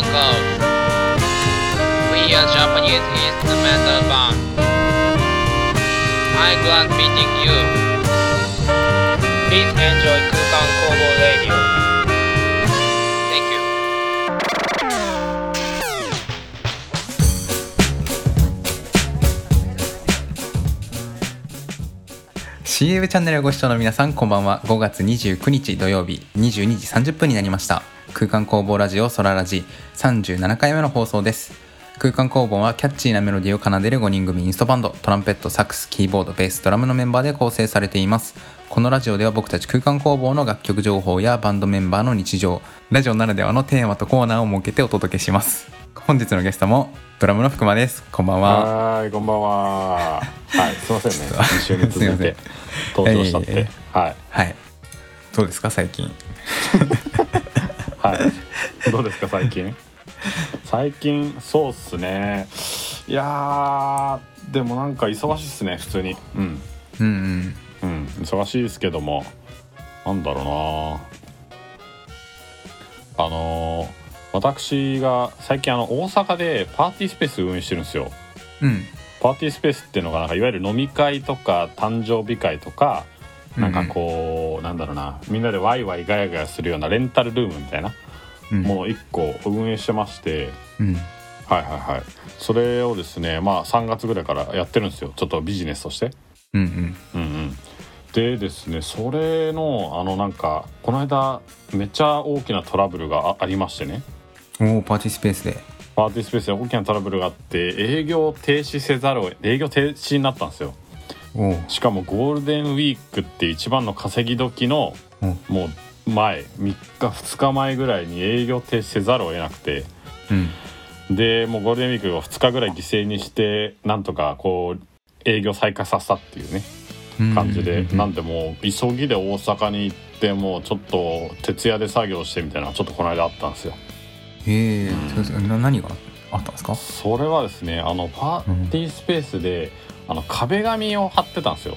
Uncle. We are Japanese instrumental band. I'm glad meeting you. Please enjoy Kukan Kobo Radio. Thank you. ー CM チャンネルをご視聴の皆さんこんばんは5月29日土曜日22時30分になりました空間工房ラジオソララジ37回目の放送です空間工房はキャッチーなメロディーを奏でる5人組インストバンドトランペットサックスキーボードベースドラムのメンバーで構成されていますこのラジオでは僕たち空間工房の楽曲情報やバンドメンバーの日常ラジオならではのテーマとコーナーを設けてお届けします本日のゲストもドラムの福間ですこんばんははーい、こんばんは。はい、すいませんね。2週に続すいて登場しちゃっえて。はい。はいどうですか最近？はい。どうですか、最近？最近、そうっすね。いやー、でもなんか忙しいっすね、普通に。うん。うんうんうん、忙しいですけども、なんだろうなあのー私が最近あの大阪でパーティースペース運営してるんですよ。うんパーティースペースっていうのがなんかいわゆる飲み会とか誕生日会とかなんかこう、なんだろうな。みんなでワイワイガヤガヤするようなレンタルルームみたいな。うん。ものを1個運営してまして、うん。はいはいはい。それをですねまあ3月ぐらいからやってるんですよ。ちょっとビジネスとして。うんうん。うんうん、でですねそれのあのなんかこの間めっちゃ大きなトラブルがあありましてね。おおパーティースペースで。パーティースペースで大きなトラブルがあって営業停止せざるを営業停止になったんですよ。しかもゴールデンウィークって一番の稼ぎ時のうん。もう前3日2日前ぐらいに営業停止せざるを得なくて。うん。でもうゴールデンウィークを2日ぐらい犠牲にしてなんとかこう営業再開させたっていうね感じで、なんでもう急ぎで大阪に行ってもうちょっと徹夜で作業してみたいなちょっとこの間あったんですよ。へえうんそうですな何があったんですか？それはですねあのパーティースペースで、あの壁紙を貼ってたんですよ。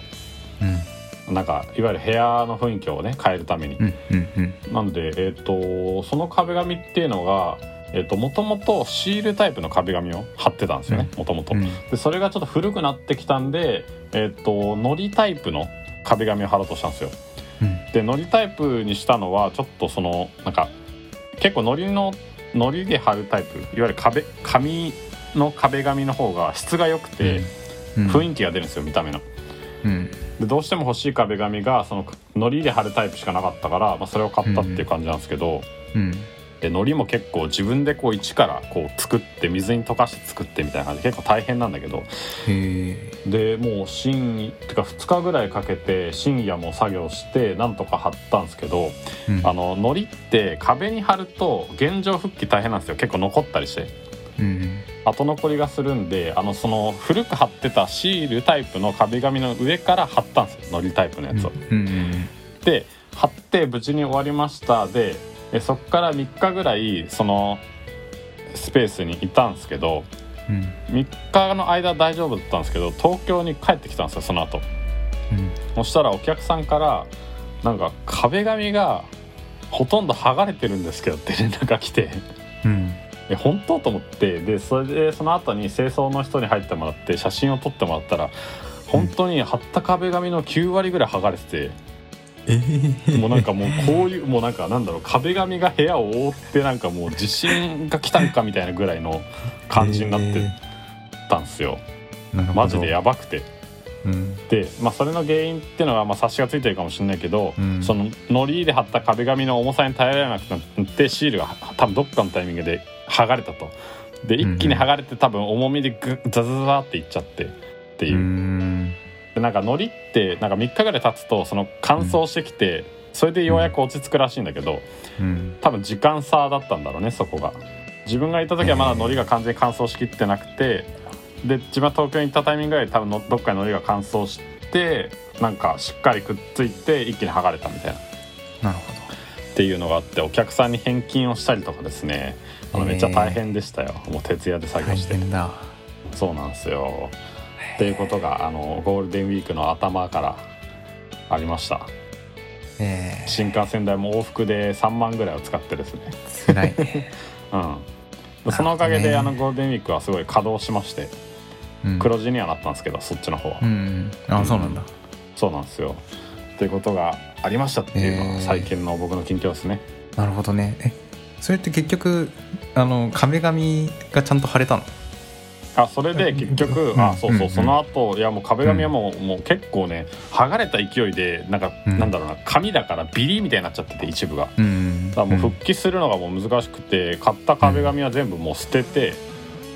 うんなんかいわゆる部屋の雰囲気をね変えるために。うんうんうんなんで、えっとその壁紙っていうのがえっともともとシールタイプの壁紙を貼ってたんですよねもともと。それがちょっと古くなってきたんで、えっと糊タイプの壁紙を貼ろうとしたんですよ。うんで糊タイプにしたのはちょっとそのなんか結構糊の糊で貼るタイプいわゆる壁紙の壁紙の方が質が良くて、うん雰囲気が出るんですよ見た目の。うん。でどうしても欲しい壁紙がその糊で貼るタイプしかなかったから、まあ、それを買ったっていう感じなんですけど、うん。で糊も結構自分でこう一からこう作って水に溶かして作ってみたいな感じで結構大変なんだけどでもう深てか2日ぐらいかけて深夜も作業してなんとか貼ったんですけどうん。あの糊って壁に貼ると現状復帰大変なんですよ。結構残ったりして。うん後残りがするんであのその古く貼ってたシールタイプの壁紙の上から貼ったんですよ糊タイプのやつを。うんうんで貼って無事に終わりました。でえそっから3日ぐらいそのスペースにいたんですけどうん。3日の間大丈夫だったんですけど東京に帰ってきたんですよその後。うん。そしたらお客さんからなんか壁紙がほとんど剥がれてるんですけどって連絡が来て。うんえ本当？と思って。でそれでその後に清掃の人に入ってもらって写真を撮ってもらったら本当に貼った壁紙の9割ぐらい剥がれてて。ええもうなんかもうこういうもうなんかなんだろう壁紙が部屋を覆ってなんかもう地震が来たんかみたいなぐらいの感じになってたんですよ。マジでやばくて。うん。で、まあ、それの原因っていうのはまあ察しがついてるかもしれないけど、うん。その糊で貼った壁紙の重さに耐えられなくなってシールが多分どっかのタイミングで剥がれたと。で一気に剥がれて多分重みでグッザザザっていっちゃってってう。いう、ん。でなんか糊ってなんか3日ぐらい経つとその乾燥してきて、それでようやく落ち着くらしいんだけど、うん。多分時間差だったんだろうねそこが。自分がいた時はまだ海苔が完全に乾燥しきってなくてで自分は東京に行ったタイミングぐらい多分のどっかに海苔が乾燥してなんかしっかりくっついて一気に剥がれたみたいな。っなるほていうのがあってお客さんに返金をしたりとかですねあのめっちゃ大変でしたよ。もう徹夜で作業して。そうなんですよ。っていうことがあのゴールデンウィークの頭からありました。ええ新幹線代も往復で3万ぐらいを使ってですね。辛いね。うん。そのおかげであのゴールデンウィークはすごい稼働しましてうん。黒字にはなったんですけどそっちの方は、うんあそうなんだ。そうなんですよ。っていうことがありましたっていうのが最近の僕の近況ですね。なるほどね。えそれって結局あの壁紙がちゃんと貼れたの？あそれで結局、うん。あそうそう、うん。その後いやもう壁紙はもう,、もう結構ね剥がれた勢いでなんか、うん。なんだろうな紙だからビリみたいになっちゃってて一部が。うん。だからもう復帰するのがもう難しくて買った壁紙は全部もう捨てて、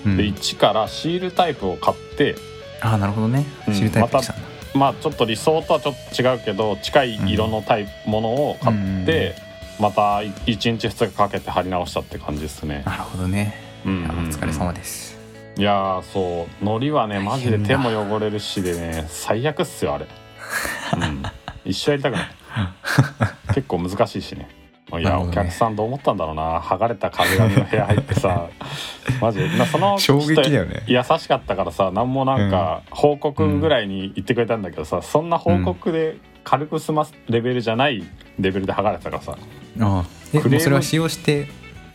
うん。で一からシールタイプを買ってああなるほどね。うん。シールタイプにしたまあちょっと理想とはちょっと違うけど近い色のタイプものを買って、また1日2日かけて貼り直したって感じですね、なるほどね、うん。いやお疲れ様です。いやーそう。糊はねマジで手も汚れるしでね最悪っすよあれ、うん、一生やりたくない。結構難しいしね。いや、ね。お客さんどう思ったんだろうな。剥がれた壁紙の部屋入ってさ マジで。なその衝撃だよね。人優しかったからさ何もなんか報告ぐらいに言ってくれたんだけどさ、そんな報告で軽く済ますレベルじゃないレベルで剥がれてたからさ、ああ。えクレーム。もうそれは使用して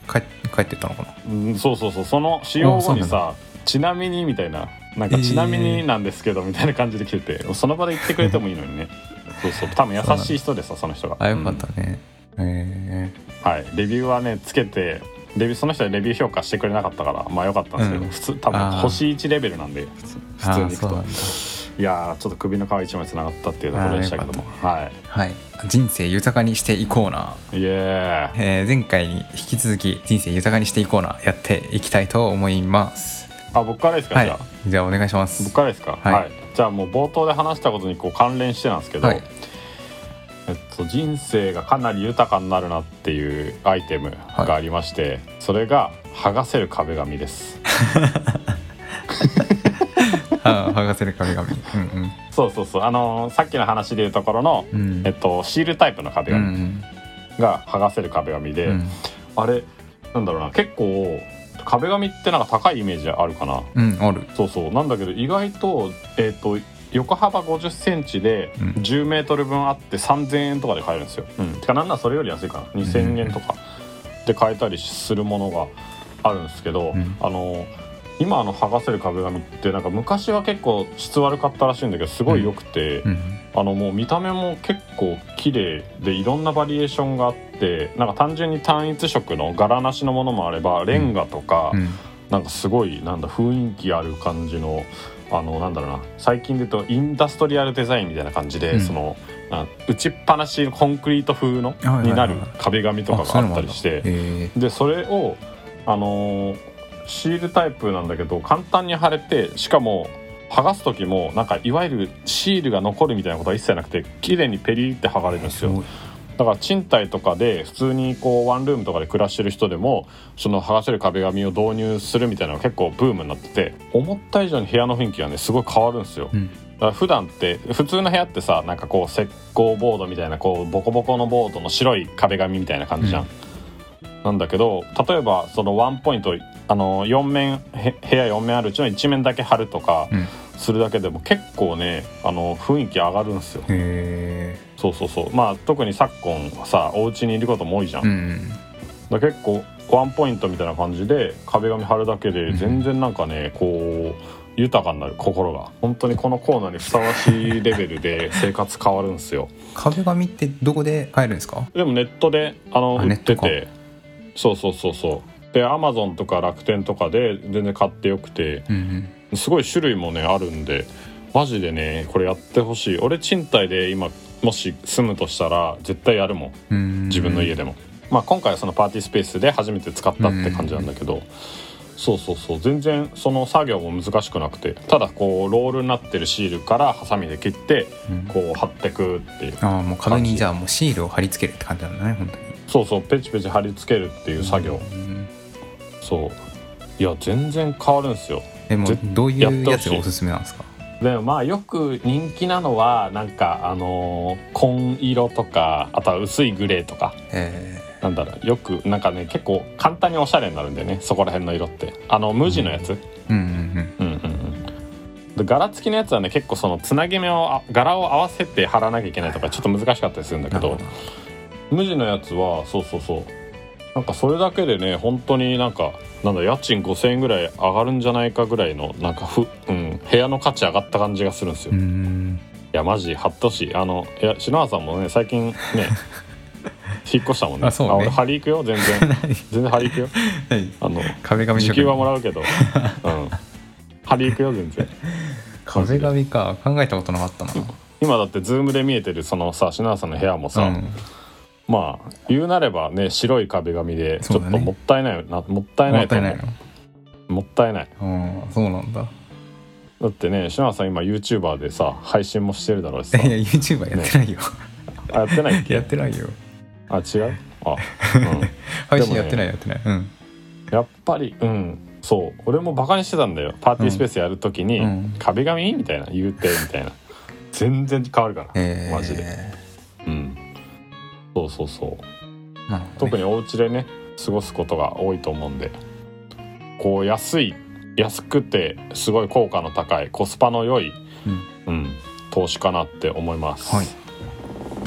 帰帰ってったのかな？うん、そうそうそう。その使用後にさちなみにみたいななんかえーちなみになんですけどみたいな感じで来てて、その場で言ってくれてもいいのにね。そうそう。多分優しい人でさその人が。あよかったね、え。はい、レビューはねつけてレビューその人はレビュー評価してくれなかったからまあよかったんですけど、うん。普通多分星1レベルなんで普通ー、普通に行くといやーちょっと首の皮一枚つながったっていうところでしたけども。ははい。人生豊かにしていこうな。いイエー。イえー前回に引き続き人生豊かにしていこうなやっていきたいと思います。あ僕からですか、はい。じゃあ？じゃあお願いします。僕からですか？はい。じゃあもう冒頭で話したことにこう関連してなんですけど、はい。えっと、人生がかなり豊かになるなっていうアイテムがありまして、それが剥がせる壁紙です 剥がせる壁紙。うんそうそうそう。あのーさっきの話でいうところの、うん。うんえっと、シールタイプの壁うんう紙ん。が剥がせる壁紙で、うん。あれなんだろうな。結構壁紙ってなんか高いイメージあるかな。うんある。そうそう。なんだけど意外とえっ、と横幅5 0ンチでうん。10メートル分あって3000円とかで買えるんですよ。うん、てかなんならそれより安いかな。2000円とかで買えたりするものがあるんですけど、うん。あの今あの剥がせる壁紙ってなんか昔は結構質悪かったらしいんだけどすごい良くて、うん。あのもう見た目も結構綺麗でいろんなバリエーションがあってなんか単純に単一色の柄なしのものもあればレンガとか、うん。なんかすごいなんだ雰囲気ある感じのあのなんだろうな。最近で言うとインダストリアルデザインみたいな感じで、うん。そのな打ちっぱなしのコンクリート風のになる壁紙とかがあったりしてえでそれをあのーシールタイプなんだけど簡単に貼れてしかも剥がす時もなんかいわゆるシールが残るみたいなことは一切なくて綺麗にペリって剥がれるんですよ。だから賃貸とかで普通にこうワンルームとかで暮らしてる人でもその剥がせる壁紙を導入するみたいなのが結構ブームになってて思った以上に部屋の雰囲気がねすごい変わるんですよ。うんだから普段って普通の部屋ってさなんかこう石膏ボードみたいなこうボコボコのボードの白い壁紙みたいな感じじゃん。うんなんだけど例えばそのワンポイントあの4面へ部屋4面あるうちの1面だけ貼るとかうん。するだけでも結構ねあの雰囲気上がるんですよ。へそうそうそう。まあ特に昨今はさお家にいることも多いじゃん、えうん。だ結構ワンポイントみたいな感じで壁紙貼るだけで全然なんかね、こう豊かになる心が。本当にこのコーナーにふさわしいレベルで生活変わるんですよ。壁紙ってどこで買えるんですか？でもネットであの売っててそうそうそうそう。でアマゾンとか楽天とかで全然買ってよくて。うんすごい種類もねあるんで。マジでねこれやってほしい。俺賃貸で今もし住むとしたら絶対やるもん。うん自分の家でも、まあ今回はそのパーティースペースで初めて使ったって感じなんだけど、そうそうそう。全然その作業も難しくなくて。ただこうロールになってるシールからハサミで切ってうん。こう貼ってくっていうああもう壁にじゃあもうシールを貼り付けるって感じなんだね本当にそうそうペチペチ貼り付けるっていう作業、うんそう。いや全然変わるんですよ。でもぜどういうやつがおすすめなんですか？でもまあよく人気なのはなんかあのー紺色とかあとは薄いグレーとか。えなんだろう。よくなんかね結構簡単におしゃれになるんだよね。そこら辺の色って。あの無地のやつ、ーうんうんうん。うんうんで柄付きのやつはね結構そのつなぎ目をあ柄を合わせて貼らなきゃいけないとかちょっと難しかったりするんだけど無地のやつはそうそうそう。なんかそれだけでね本当になんかなんだ家賃5,000円ぐらい上がるんじゃないかぐらいのなんかふ、うん、部屋の価値上がった感じがするんですよ、いん。やマジ貼ってほし。いあのいや篠原さんもね最近ね 引っ越したもんね。あそうね。俺張り行くよ全然。全然張り行くよ。あの壁紙時給はもらうけど。うん。張り行くよ全然。壁紙か。考えたことなかったな。今だってズームで見えてるそのさ篠原さんの部屋もさ、うんまあ言うなればね白い壁紙でちょっともったいないなもったいないと思う。もったいないの。もったいない。うんそうなんだ。だってね篠原さん今 YouTuber でさ配信もしてるだろうしさ。いや YouTuber やってないよ、あやってないっけ？やってないよ。あ違う？あ、うん、配信やってないやってない。うん。やっぱりうんそう。俺もバカにしてたんだよ。パーティースペースやるときに、うん。壁紙？みたいな。言うてみたいな。全然変わるから、えー、マジで。うんそうそうそう。なるほどね。特にお家でね過ごすことが多いと思うんで。こう安い安くてすごい効果の高いコスパの良い、うん。うん、投資かなって思います、はい。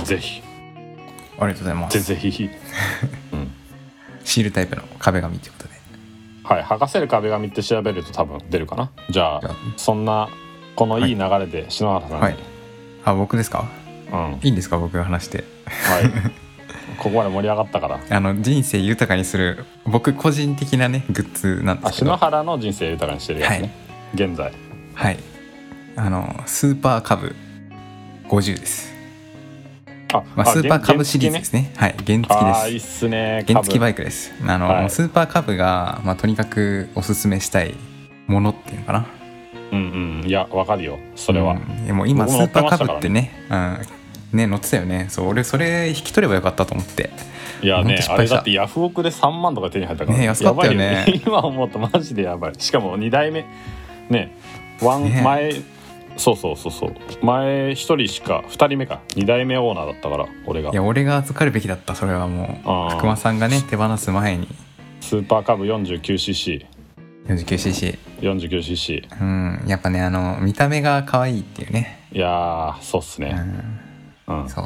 ぜひ。ありがとうございます。ぜぜひシールタイプの壁紙ということで。はい剥がせる壁紙って調べると多分出るかな。じゃあそんなこのいい流れで篠原さんに、はい。あ僕ですか？うん。はいいいんですか？僕が話して ここまで盛り上がったから。あの人生豊かにする僕個人的なねグッズなんであすけど。篠原の人生豊かにしてるやつね、現在。はい。あのスーパーカブ50です、あ、まあ、スーパーカブシリーズですね。はい原付ああーいいっですすね原付バイイクです。あの、はい。スーパーカブが、まあ、とにかくおすすめしたいものっていうのかな。うんうん。いやわかるよ。それは、うん。もう今スーパーカブってねうんね乗ってたよね。そう俺それ引き取ればよかったと思って。いやねあれだってヤフオクで3万とか手に入ったからね安かったよね。やばい 今思うとマジでやばい。しかも2代目。ねワン、ね。前そうそうそうそう。前1人しか2人目か。2代目オーナーだったから俺が。いや俺が預かるべきだった。それはもう。福間さんがね手放す前に。スーパーカブ 49cc49cc 49cc うん。やっぱねあの見た目が可愛いっていうね。いやーそうっすうね、んうん。そう。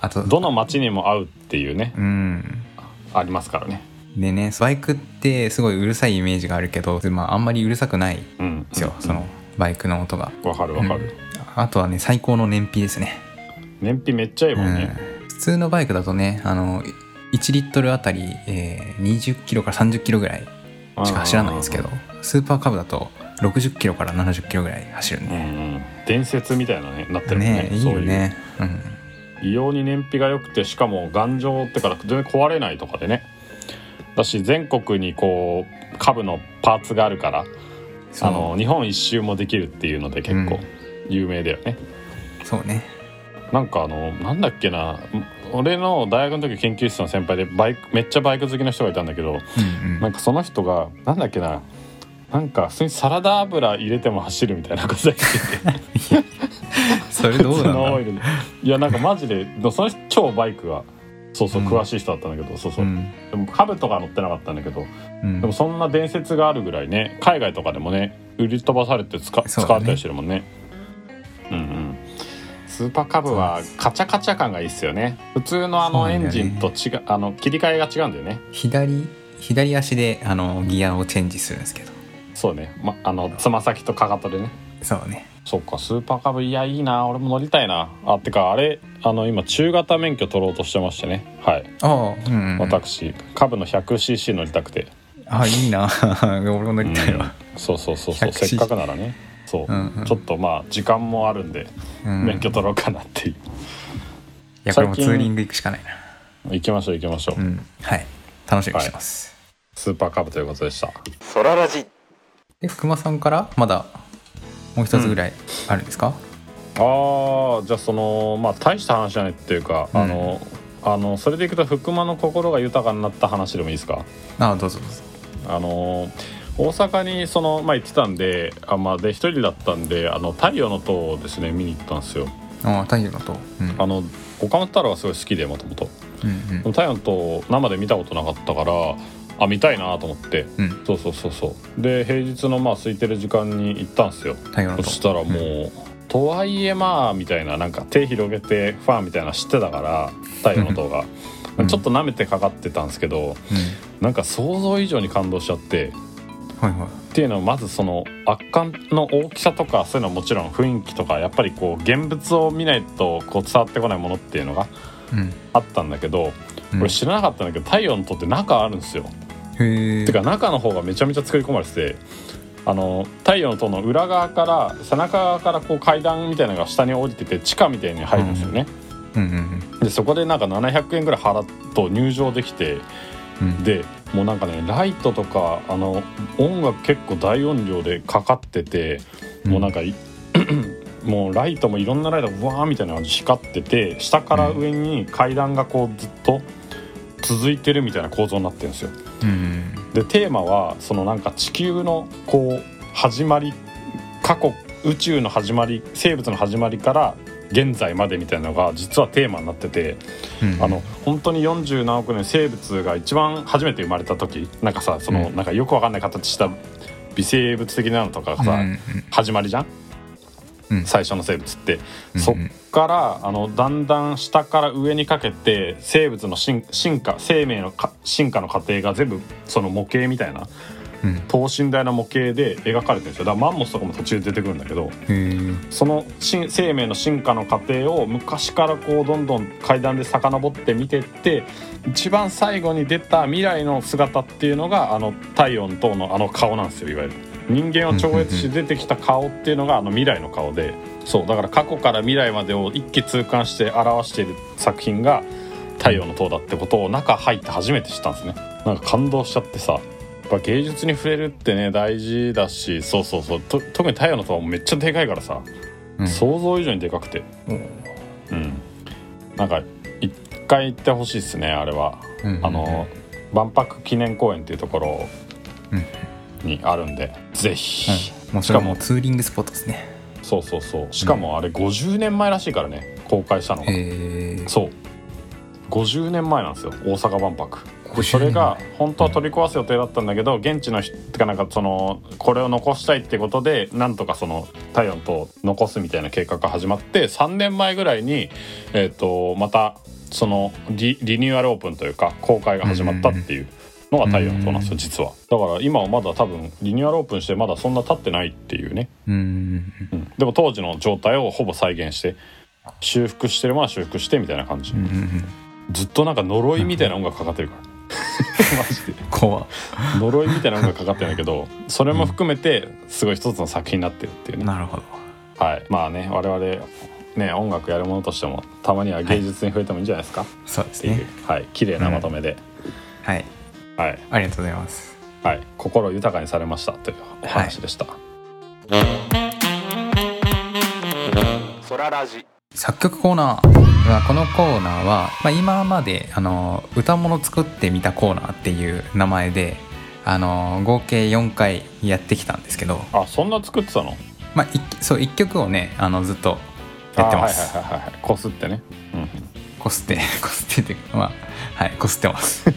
あとどの街にも合うっていうね。うん。ありますからね。でねバイクってすごいうるさいイメージがあるけど、まあ、あんまりうるさくないんうん。ですよ、そのバイクの音が。わかるわかる、あとはね最高の燃費ですね。燃費めっちゃいいもんね、うん。普通のバイクだとねあの1リットルあたり、えー20キロから30キロぐらいしか走らないんですけどスーパーカブだと60キロから70キロぐらい走るんで、うんうん伝説みたいなねなってるもんね。ねいいよね。うん。そういう異様に燃費が良くてしかも頑丈ってから全然壊れないとかでね。だし全国にこう株のパーツがあるからあの日本一周もできるっていうので結構有名だよね、そうね。なんかあのなんだっけな俺の大学の時研究室の先輩でバイクめっちゃバイク好きな人がいたんだけどうんうん。なんかその人がなんだっけななんか普通にサラダ油入れても走るみたいなこと言ってて。それどうなんだ？オイルでいやなんかマジでその人超バイクがそうそううん詳しい人だったんだけど、そうそう。う、んでも株とか乗ってなかったんだけどうん。でもそんな伝説があるぐらいね海外とかでもね売り飛ばされて使,、使われたりしてるもんね。うんうん。スーパーカブはカチャカチャ感がいいっすよね。普通のあのエンジンと違うあの切り替えが違うんだよね。左左足であのギアをチェンジするんですけどそうね、ま、あのつま先とかかとでね。そうね。そっかスーパーカブいやいいな。俺も乗りたいな。あてかあれあの今中型免許取ろうとしてましてね。はい。ああうん、うん、私カブの 100cc 乗りたくて。あいいな。俺も乗りたいわ、そうそうそうそう。100cc せっかくならね。そう、うんうん。ちょっとまあ時間もあるんでうん、免許取ろうかなっていう、いやこれもツーリング行くしかないな。行きましょう行きましょう、うん。はい。楽しみにしてます、スーパーカブということでした。ソララジで福間さんからまだもう一つぐらいあるんですか、ああじゃあそのまあ大した話じゃないっていうか、うん。あのあのそれでいくと福間の心が豊かになった話でもいいですか？ああどうぞどうぞ。あの大阪にそのまあ行ってたんであまあで一人だったんであの太陽の塔をですね見に行ったんですよ。ああ太陽の塔。うん。あの岡本太郎がすごい好きでもともとうん。太陽の塔生で見たことなかったからあ見たいなと思って。うん。うんそうそうそうそう。で平日のまあ空いてる時間に行ったんですよ。そしたらもう、とはいえまあみたいななんか手広げてファンみたいなの知ってたから太陽の塔が、うん。ちょっと舐めてかかってたんですけどうん。なんか想像以上に感動しちゃって。はいはい。っていうのはまずその圧巻の大きさとかそういうのはもちろん雰囲気とかやっぱりこう現物を見ないとこう伝わってこないものっていうのがうん。あったんだけど、うん俺知らなかったんだけど太陽の塔って中あるんですよ。てか中の方がめちゃめちゃ作り込まれててあの太陽の塔の裏側から背中側からこう階段みたいなのが下に降りてて地下みたいに入るんですよね。うん。うんでそこでなんか700円ぐらい払うと入場できてうん。でもうなんかねライトとかあの音楽結構大音量でかかってて、もうなんかい もうライトもいろんなライトがブワーみたいな感じで光ってて下から上に階段がこうずっと続いてるみたいな構造になってるんですよ。うん。でテーマはそのなんか地球のこう始まり過去宇宙の始まり生物の始まりから現在までみたいなのが実はテーマになってて、うん。あの本当に40何億年生物が一番初めて生まれた時なんかさその、うん。なんかよくわかんない形した微生物的なのとかがさ、うん。始まりじゃん最初の生物って、うんそっからあのだんだん下から上にかけて生物の進進化生命のか進化の過程が全部その模型みたいなうん。等身大の模型で描かれてるんですよ。だからマンモスとかも途中で出てくるんだけどその進生命の進化の過程を昔からこうどんどん階段で遡って見てって一番最後に出た未来の姿っていうのがあの太陽の塔のあの顔なんですよいわゆる人間を超越して出てきた顔っていうのがあの未来の顔でそうだから過去から未来までを一気通貫して表している作品が太陽の塔だってことを中入って初めて知ったんですね。なんか感動しちゃってさやっぱ芸術に触れるってね大事だしそうそうそうと特に太陽の塔はめっちゃでかいからさうん。想像以上にでかくて。うん。なんか一回行ってほしいですねあれは、うんあの万博記念公園っていうところうんにあるんで、ぜひ、うんもうそれはもうツーリングスポットですね。そうそうそう。しかもあれ50年前らしいからね。公開したのが、そう。50年前なんですよ。大阪万博。で50それが本当は取り壊す予定だったんだけど現地の人ってかなんかそのこれを残したいってことでなんとかその太陽の塔を残すみたいな計画が始まって3年前ぐらいに、えー、とまたそのリリニューアルオープンというか公開が始まったっていうのが太陽の塔なんですよ実は。だから今はまだ多分リニューアルオープンしてまだそんな経ってないっていうね、うん。うん、でも当時の状態をほぼ再現して修復してるものは修復してみたいな感じ、うんうんうん。ずっとなんか呪いみたいな音楽かかってるから。マジで。怖っ。呪いみたいな音楽かかってるんだけど それも含めてすごい一つの作品になってるっていうね、なるほど。はい。まあね我々ね音楽やるものとしてもたまには芸術に触れてもいいんじゃないですか、そうですね。はい。綺麗なまとめで、はいはい。ありがとうございます。はい。心豊かにされましたというお話でした、作曲コーナーはこのコーナーは、まあ、今まであの歌物作ってみたコーナーっていう名前であの合計4回やってきたんですけど、あそんな作ってたの？まあ、いそう1曲をねあのずっとやってます、あはいはいはいはい。こすってね、うんうんこす ってこすってってまあはいこすってます。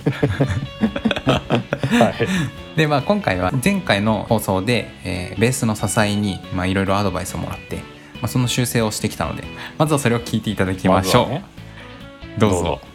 はい。でまあ今回は前回の放送で、えーベースの支えにまあいろいろアドバイスをもらって、まあ、その修正をしてきたのでまずはそれを聞いていただきましょう、ね。どうぞ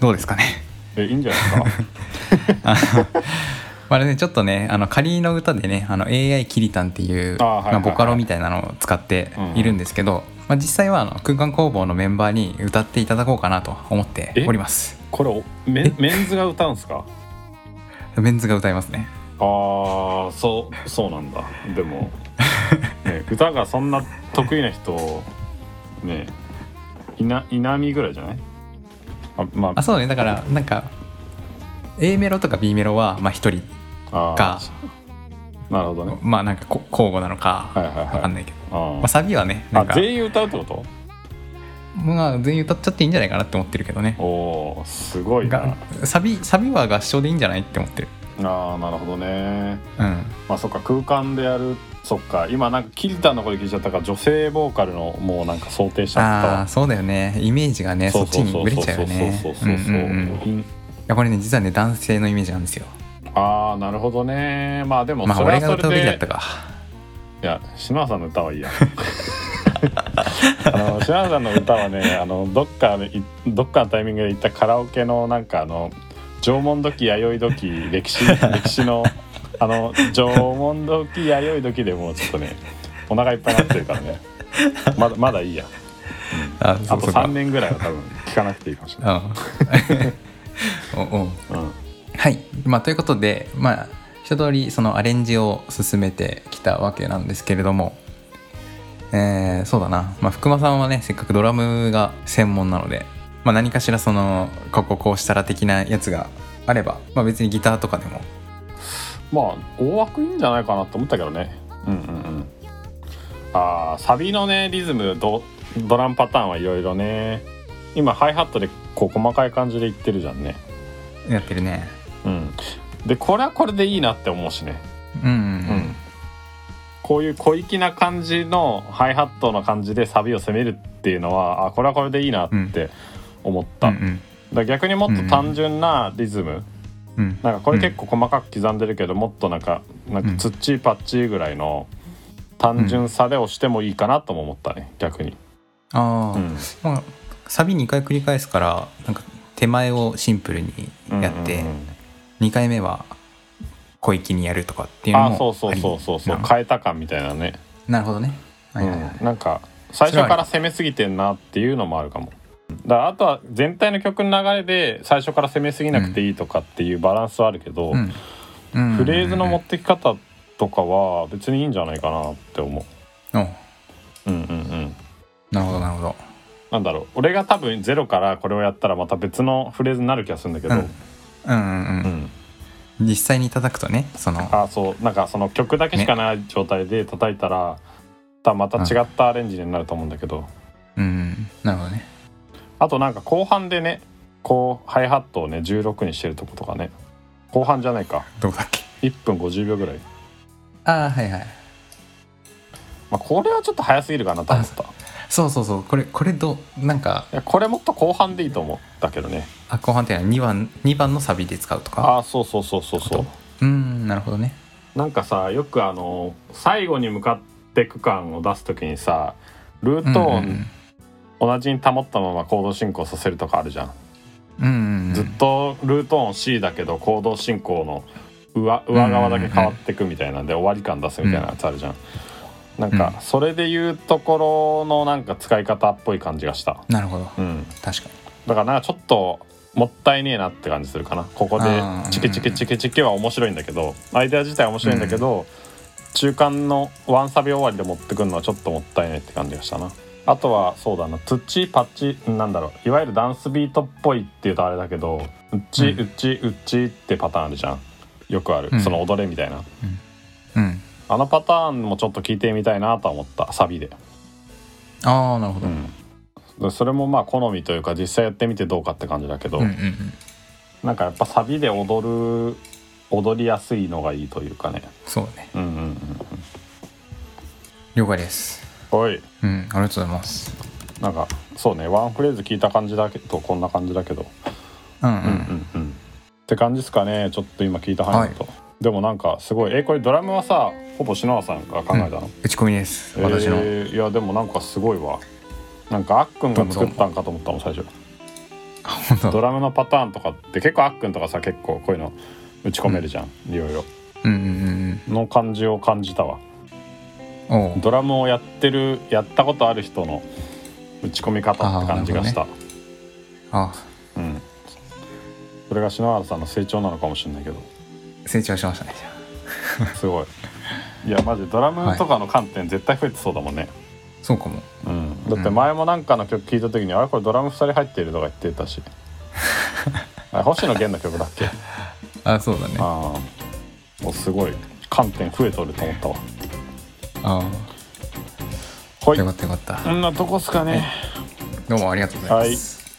どうですかね。えいいんじゃないですか？あのまあねちょっとねあの仮の歌でねあの AI キリタンっていうあはいはいはい。まあボカロみたいなのを使っているんですけど、まあ、実際はあの空間工房のメンバーに歌っていただこうかなと思っております。これおメメンズが歌うんすか？メンズが歌いますね。あーそうそうなんだ。でも、ね、歌がそんな得意な人ね稲稲見ぐらいじゃない？あまあ。そうね。だからなんか A メロとか B メロはまあ一人ああかーなるほどね。まあなんかこ交互なのかはいはいはい。わかんないけど、あー。まあ、サビはねなんかあ全員歌うってこと？まあ全員歌っちゃっていいんじゃないかなって思ってるけどね。おおすごいな。がサビサビは合唱でいいんじゃないって思ってる。ああなるほどね。うん。まあそっか空間でやるそっか。今なんかキリタンの声聞いちゃったから女性ボーカルのもうなんか想定しちゃったわ。ああそうだよね。イメージがねそっちにぶれちゃうよね。そうそうそうそうやこれね実はね男性のイメージなんですよ。ああなるほどね。まあでもまあそれはそ俺が歌うべきだったか。いや篠原さんの歌はいいや。あの篠原さんの歌はねあのどっかどっかのタイミングで行ったカラオケのなんかあの縄文土器弥生土器歴史歴史のあの縄文土器弥生土器でもうちょっとねお腹いっぱいになってるからね。まだまだいいや。あそあとうそう。か3年ぐらいは多分聞かなくていいかもしれない、うんおおう。ん、はい。まあということでまあ一通りそのアレンジを進めてきたわけなんですけれども。えーそうだな、まあ、福間さんはねせっかくドラムが専門なので、まあ、何かしらそのこここうしたら的なやつがあれば、まあ、別にギターとかでもまあ大枠いいんじゃないかなと思ったけどね。うんうんうん。あーサビのねリズムドドラムパターンはいろいろね。今ハイハットでこう細かい感じでいってるじゃんね。やってるね。うん。でこれはこれでいいなって思うしね。うんうんうん。こういう小粋な感じのハイハットの感じでサビを攻めるっていうのはあこれはこれでいいなって思った、だかうん。うんら逆にもっと単純なリズム、うんなんかこれ結構細かく刻んでるけど、もっとなんかなんかツッチーパッチーぐらいの単純さで押してもいいかなとも思ったね逆に、ああ、うん。まあ、サビ2回繰り返すからなんか手前をシンプルにやって、うんうんうん。2回目は小粋にやるとかっていうのもあそうそうそうそうそう。変えた感みたいなね、なるほどね、はいはいはい。うん、なんか最初から攻めすぎてんなっていうのもあるかもだあとは全体の曲の流れで最初から攻めすぎなくていいとかっていうバランスはあるけど、うん。うん。フレーズの持ってき方とかは別にいいんじゃないかなって思おう。うんうんうん。なるほどなるほど。なんだろう。俺が多分ゼロからこれをやったらまた別のフレーズになる気がするんだけど、うん。うんうんうん。うん。実際に叩くとねその。あそう。なんかその曲だけしかない状態で叩いたら、多分また違ったアレンジになると思うんだけど、うん。なるほどねあとなんか後半でねこうハイハットをね16にしてるとことかね後半じゃないか。どうだっけ？1分50秒ぐらい、ああはいはい。まあ、これはちょっと早すぎるかなと思った。いそうそうそう。これこれどうなんかやこれもっと後半でいいと思ったけどね。あ後半っていうのは2番二番のサビで使うとか？ああそうそうそうそうそう。うんなるほどね。なんかさよくあの最後に向かって区間を出す時にさルートをうん同じに保ったままコード進行させるとかあるじゃん、うんうんうん。ずっとルート音 C だけどコード進行の上上側だけ変わってくみたいなんで終わり感出すみたいなやつあるじゃん、なんかうん。それでいうところのなんか使い方っぽい感じがした。なるほど。うん。確かに。だからなんかちょっともったいねえなって感じするかな。ここでチキチキチキチキは面白いんだけどアイデア自体は面白いんだけど、中間のワンサビ終わりで持ってくるのはちょっともったいないって感じがしたなあとはそうだなツッチパッチなんだろういわゆるダンスビートっぽいっていうとあれだけどうっちうん。うっちうっちってパターンあるじゃん。よくある、うん。その踊れみたいな。うん。あのパターンもちょっと聞いてみたいなとは思ったサビで。ああなるほど、うん。でそれもまあ好みというか実際やってみてどうかって感じだけど、うんうんうん。なんかやっぱサビで踊る踊りやすいのがいいというかね。そうね。うんうんうん。了解ですおい。うんありがとうございます。なんかそうねワンフレーズ聞いた感じだけどこんな感じだけど。うんうん、うんうんうん。って感じですかねちょっと今聞いた範囲だと、でもなんかすごいえこれドラムはさほぼ篠原さんが考えたの、打ち込みです。私の、えーいやでもなんかすごいわ。なんかあっくんが作ったんかと思ったもん。最初。ドラムのパターンとかって結構あっくんとかさ結構こういうの打ち込めるじゃん、いろいろ。うんうんうん。の感じを感じたわドラムをやってるやったことある人の打ち込み方って感じがした、あうん。それが篠原さんの成長なのかもしれないけど。成長しましたね すごい。いやマジドラムとかの観点絶対増えてそうだもんね、あそうかも。うん、だって前もなんかの曲聴いた時に、あれこれドラム2人入ってるとか言ってたし。あれ星野源の曲だっけ？あそうだね。ああすごい。観点増えとると思ったわあはい。よかったよかった。こんなとこっすかね。どうもありがとうございます、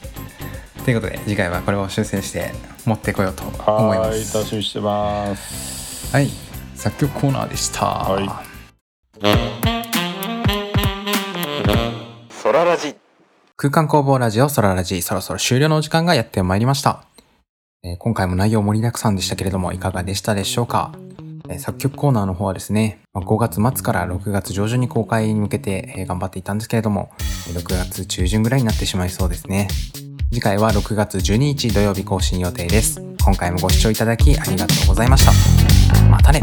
ということで次回はこれを修正して持ってこようと思いまはいす楽しみにしてます。はい。作曲コーナーでした。はい。ソララジ。空間工房ラジオソララジ。そろそろ終了のお時間がやってまいりました、えー今回も内容盛りだくさんでしたけれどもいかがでしたでしょうか、えー作曲コーナーの方はですね5月末から6月上旬に公開に向けて、頑張っていたんですけれども6月中旬ぐらいになってしまいそうですね。次回は6月12日土曜日更新予定です。今回もご視聴いただきありがとうございました。またね。